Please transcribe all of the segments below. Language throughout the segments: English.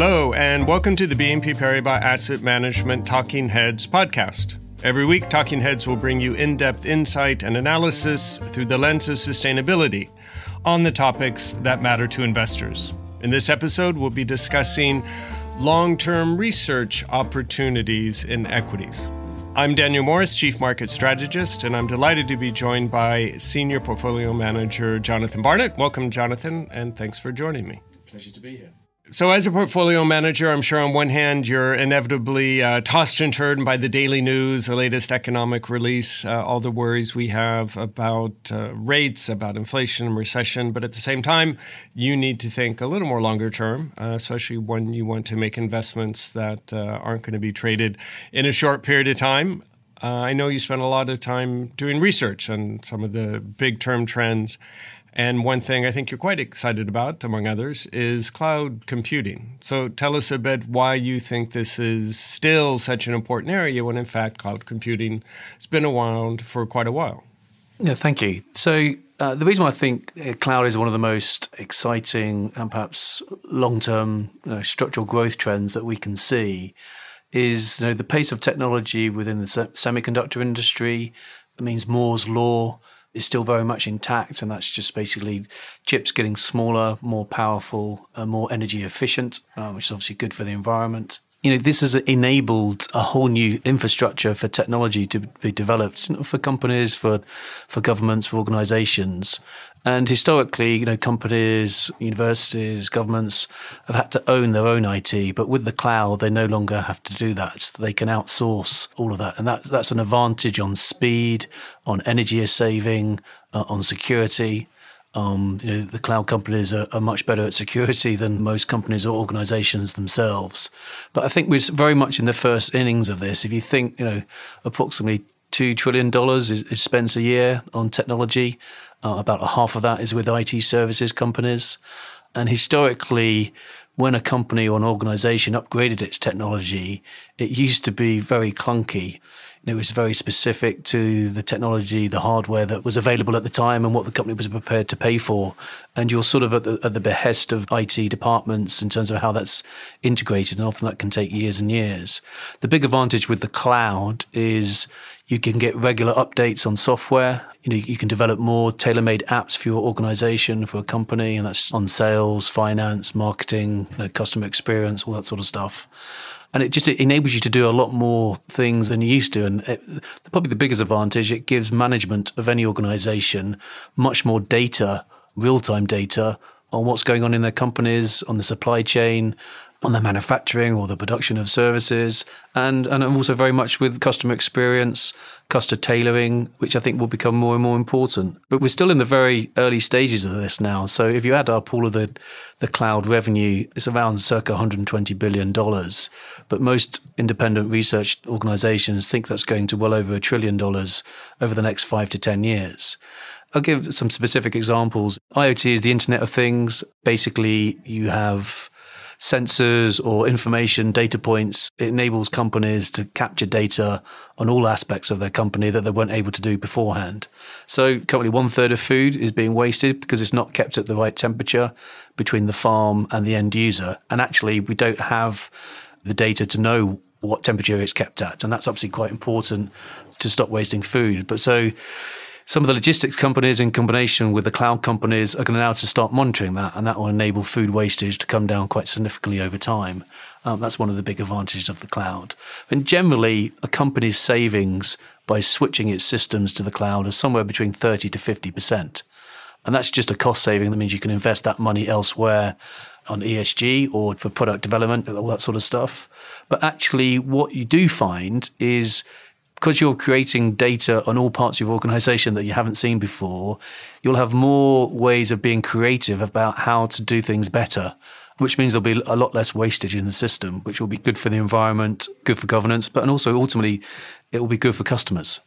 Hello, and welcome to the BNP Paribas Asset Management Talking Heads podcast. Every week, Talking Heads will bring you in depth insight and analysis through the lens of sustainability on the topics that matter to investors. In this episode, we'll be discussing long term research opportunities in equities. I'm Daniel Morris, Chief Market Strategist, and I'm delighted to be joined by Senior Portfolio Manager Jonathan Barnett. Welcome, Jonathan, and thanks for joining me. Pleasure to be here. So, as a portfolio manager, I'm sure on one hand you're inevitably uh, tossed and turned by the daily news, the latest economic release, uh, all the worries we have about uh, rates, about inflation and recession. But at the same time, you need to think a little more longer term, uh, especially when you want to make investments that uh, aren't going to be traded in a short period of time. Uh, I know you spend a lot of time doing research on some of the big term trends. And one thing I think you're quite excited about, among others, is cloud computing. So tell us a bit why you think this is still such an important area when, in fact, cloud computing has been around for quite a while. Yeah, thank you. So uh, the reason I think uh, cloud is one of the most exciting and perhaps long-term you know, structural growth trends that we can see is you know the pace of technology within the semiconductor industry. It means Moore's law is still very much intact, and that's just basically chips getting smaller, more powerful, and more energy efficient, uh, which is obviously good for the environment. You know, this has enabled a whole new infrastructure for technology to be developed you know, for companies, for for governments, for organisations, and historically, you know, companies, universities, governments have had to own their own IT, but with the cloud, they no longer have to do that. So they can outsource all of that, and that that's an advantage on speed, on energy saving, uh, on security. Um, you know, the cloud companies are, are, much better at security than most companies or organizations themselves. But I think we're very much in the first innings of this. If you think, you know, approximately $2 trillion is, is spent a year on technology. Uh, about a half of that is with IT services companies. And historically, when a company or an organization upgraded its technology, it used to be very clunky. It was very specific to the technology, the hardware that was available at the time and what the company was prepared to pay for. And you're sort of at the, at the behest of IT departments in terms of how that's integrated. And often that can take years and years. The big advantage with the cloud is you can get regular updates on software. You know, you can develop more tailor-made apps for your organization, for a company, and that's on sales, finance, marketing, you know, customer experience, all that sort of stuff. And it just enables you to do a lot more things than you used to. And it, probably the biggest advantage, it gives management of any organization much more data, real-time data on what's going on in their companies, on the supply chain, on the manufacturing or the production of services, and and also very much with customer experience, customer tailoring, which I think will become more and more important. But we're still in the very early stages of this now. So if you add up all of the the cloud revenue, it's around circa 120 billion dollars. But most independent research organizations think that's going to well over a trillion dollars over the next five to ten years. I'll give some specific examples. IoT is the Internet of Things. Basically, you have sensors or information data points. It enables companies to capture data on all aspects of their company that they weren't able to do beforehand. So currently one third of food is being wasted because it's not kept at the right temperature between the farm and the end user. And actually we don't have the data to know what temperature it's kept at. And that's obviously quite important to stop wasting food. But so some of the logistics companies in combination with the cloud companies are going to now to start monitoring that and that will enable food wastage to come down quite significantly over time. Um, that's one of the big advantages of the cloud. And generally, a company's savings by switching its systems to the cloud is somewhere between 30 to 50%. And that's just a cost saving. That means you can invest that money elsewhere on ESG or for product development, all that sort of stuff. But actually, what you do find is because you're creating data on all parts of your organization that you haven't seen before, you'll have more ways of being creative about how to do things better, which means there'll be a lot less wastage in the system, which will be good for the environment, good for governance, but and also ultimately it will be good for customers.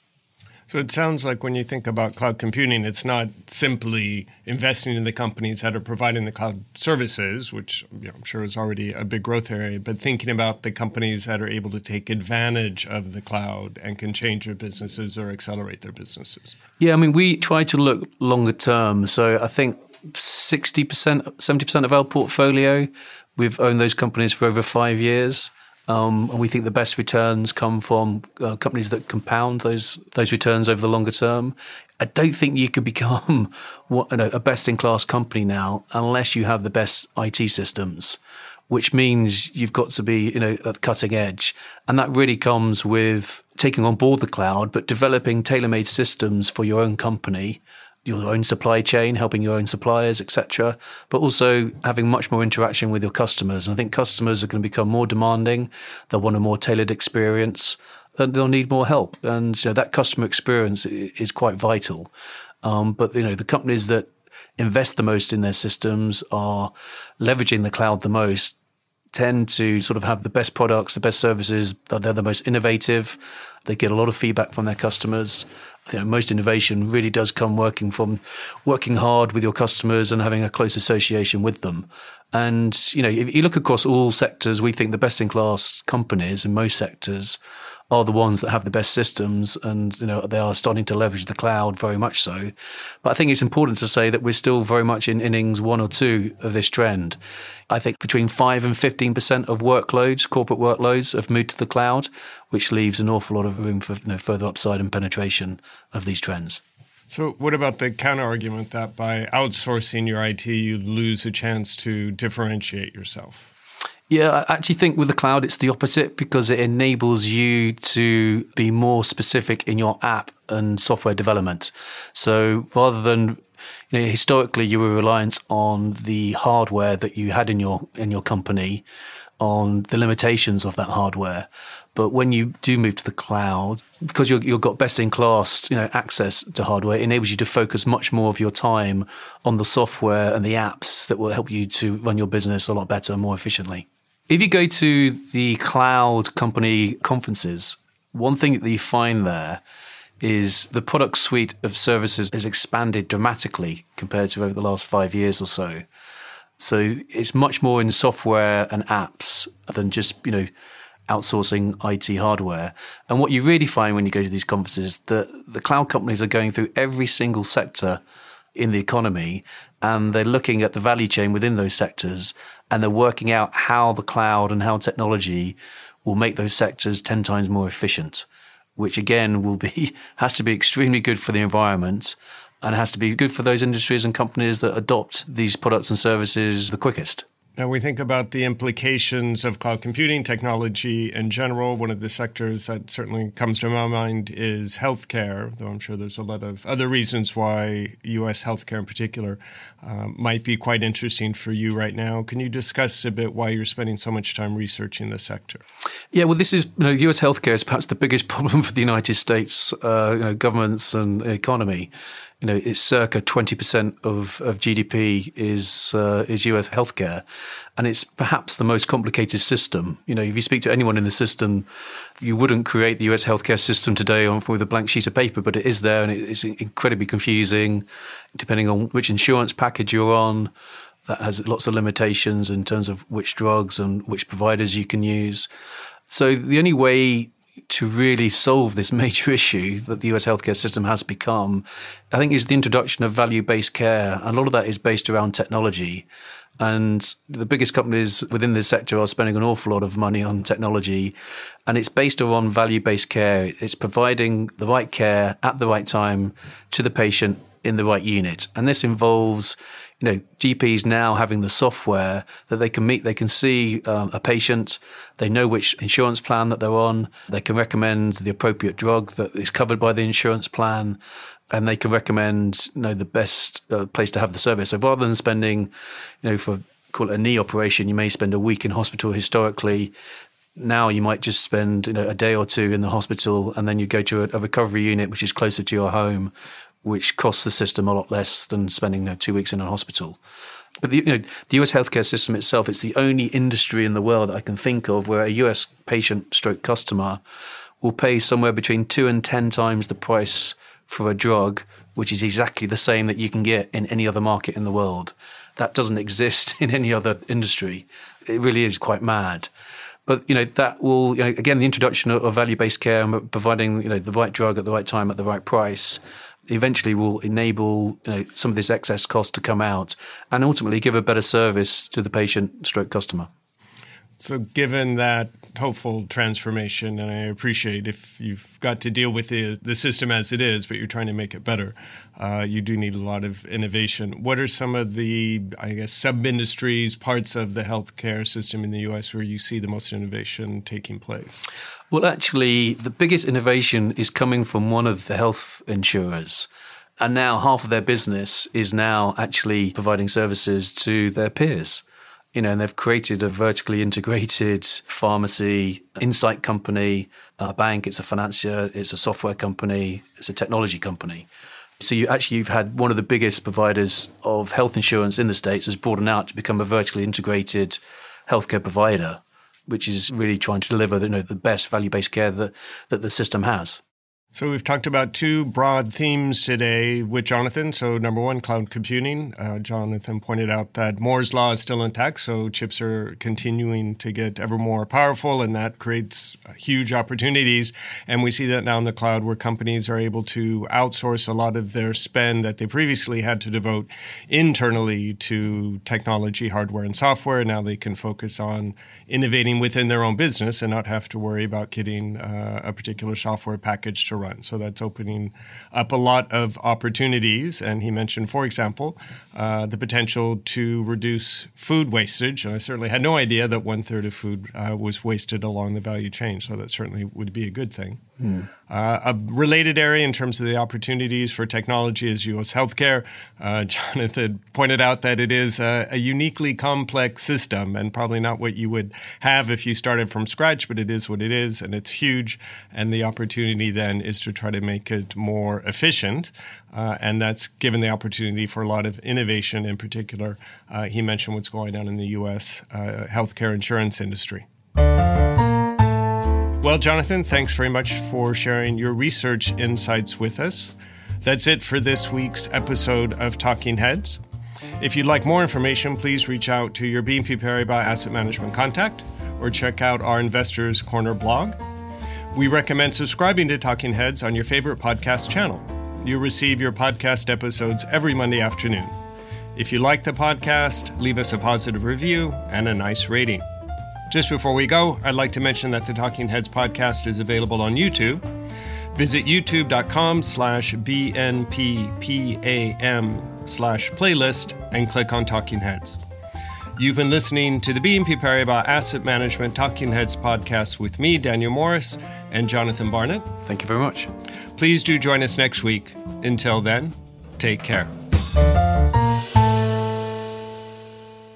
So it sounds like when you think about cloud computing, it's not simply investing in the companies that are providing the cloud services, which you know, I'm sure is already a big growth area, but thinking about the companies that are able to take advantage of the cloud and can change their businesses or accelerate their businesses. Yeah, I mean, we try to look longer term. So I think 60%, 70% of our portfolio We've owned those companies for over five years. Um, and we think the best returns come from uh, companies that compound those those returns over the longer term. I don't think you could become what, you know, a best in class company now unless you have the best IT systems, which means you've got to be you know at the cutting edge, and that really comes with taking on board the cloud, but developing tailor made systems for your own company your own supply chain, helping your own suppliers, etc., but also having much more interaction with your customers. And I think customers are going to become more demanding. They'll want a more tailored experience, and they'll need more help. And that customer experience is quite vital. Um, but you know, the companies that invest the most in their systems are leveraging the cloud the most tend to sort of have the best products, the best services. They're the most innovative. They get a lot of feedback from their customers. You know, most innovation really does come working from working hard with your customers and having a close association with them. And you know, if you look across all sectors, we think the best in class companies in most sectors are the ones that have the best systems and you know they are starting to leverage the cloud very much so but i think it's important to say that we're still very much in innings one or two of this trend i think between 5 and 15% of workloads corporate workloads have moved to the cloud which leaves an awful lot of room for you know, further upside and penetration of these trends so, what about the counter argument that by outsourcing your IT, you lose a chance to differentiate yourself? Yeah, I actually think with the cloud, it's the opposite because it enables you to be more specific in your app and software development. So rather than you know, historically you were reliant on the hardware that you had in your in your company, on the limitations of that hardware. But when you do move to the cloud, because you have got best in class, you know, access to hardware, it enables you to focus much more of your time on the software and the apps that will help you to run your business a lot better and more efficiently. If you go to the cloud company conferences, one thing that you find there is the product suite of services has expanded dramatically compared to over the last five years or so. So it's much more in software and apps than just, you know, outsourcing IT hardware. And what you really find when you go to these conferences that the cloud companies are going through every single sector in the economy and they're looking at the value chain within those sectors and they're working out how the cloud and how technology will make those sectors 10 times more efficient, which again will be, has to be extremely good for the environment and has to be good for those industries and companies that adopt these products and services the quickest. Now, we think about the implications of cloud computing technology in general. One of the sectors that certainly comes to my mind is healthcare, though I'm sure there's a lot of other reasons why U.S. healthcare in particular uh, might be quite interesting for you right now. Can you discuss a bit why you're spending so much time researching the sector? Yeah, well, this is you know, U.S. healthcare is perhaps the biggest problem for the United States uh, you know, governments and economy you know, it's circa 20% of, of GDP is, uh, is US healthcare. And it's perhaps the most complicated system. You know, if you speak to anyone in the system, you wouldn't create the US healthcare system today on, with a blank sheet of paper, but it is there and it's incredibly confusing depending on which insurance package you're on. That has lots of limitations in terms of which drugs and which providers you can use. So the only way to really solve this major issue that the US healthcare system has become, I think, is the introduction of value based care. And a lot of that is based around technology. And the biggest companies within this sector are spending an awful lot of money on technology. And it's based around value based care. It's providing the right care at the right time to the patient in the right unit. And this involves, you know, GPs now having the software that they can meet, they can see um, a patient, they know which insurance plan that they're on, they can recommend the appropriate drug that is covered by the insurance plan, and they can recommend, you know, the best uh, place to have the service. So rather than spending, you know, for call it a knee operation, you may spend a week in hospital historically. Now you might just spend you know, a day or two in the hospital, and then you go to a, a recovery unit which is closer to your home, which costs the system a lot less than spending you know, two weeks in a hospital. But the, you know, the US healthcare system itself, it's the only industry in the world that I can think of where a US patient stroke customer will pay somewhere between two and 10 times the price for a drug, which is exactly the same that you can get in any other market in the world. That doesn't exist in any other industry. It really is quite mad. But you know that will you know, again the introduction of value based care and providing you know the right drug at the right time at the right price eventually will enable you know, some of this excess cost to come out and ultimately give a better service to the patient stroke customer. So, given that hopeful transformation, and I appreciate if you've got to deal with the, the system as it is, but you're trying to make it better, uh, you do need a lot of innovation. What are some of the, I guess, sub industries, parts of the healthcare system in the US where you see the most innovation taking place? Well, actually, the biggest innovation is coming from one of the health insurers. And now half of their business is now actually providing services to their peers you know, and they've created a vertically integrated pharmacy, insight company, a bank, it's a financier, it's a software company, it's a technology company. So you actually you've had one of the biggest providers of health insurance in the states has broadened out to become a vertically integrated healthcare provider, which is really trying to deliver you know, the best value based care that, that the system has. So we've talked about two broad themes today with Jonathan. So number one, cloud computing. Uh, Jonathan pointed out that Moore's law is still intact, so chips are continuing to get ever more powerful, and that creates huge opportunities. And we see that now in the cloud, where companies are able to outsource a lot of their spend that they previously had to devote internally to technology, hardware, and software. Now they can focus on innovating within their own business and not have to worry about getting uh, a particular software package to run. So that's opening up a lot of opportunities. And he mentioned, for example, uh, the potential to reduce food wastage. And I certainly had no idea that one third of food uh, was wasted along the value chain. So that certainly would be a good thing. Mm. Uh, a related area in terms of the opportunities for technology is U.S. healthcare. Uh, Jonathan pointed out that it is a, a, uniquely complex system and probably not what you would have if you started from scratch, but it is what it is and it's huge. And the opportunity then is to try to make it more efficient. Uh, and that's given the opportunity for a lot of innovation in particular. Uh, he mentioned what's going on in the U.S. Uh, healthcare insurance industry. Well, Jonathan, thanks very much for sharing your research insights with us. That's it for this week's episode of Talking Heads. If you'd like more information, please reach out to your BNP Paribas Asset Management contact or check out our Investors Corner blog. We recommend subscribing to Talking Heads on your favorite podcast channel. You'll receive your podcast episodes every Monday afternoon. If you like the podcast, leave us a positive review and a nice rating. Just before we go, I'd like to mention that the Talking Heads podcast is available on YouTube. Visit youtube.com slash BNPPAM slash playlist and click on Talking Heads. You've been listening to the BNP Paribas Asset Management Talking Heads podcast with me, Daniel Morris, and Jonathan Barnett. Thank you very much. Please do join us next week. Until then, take care.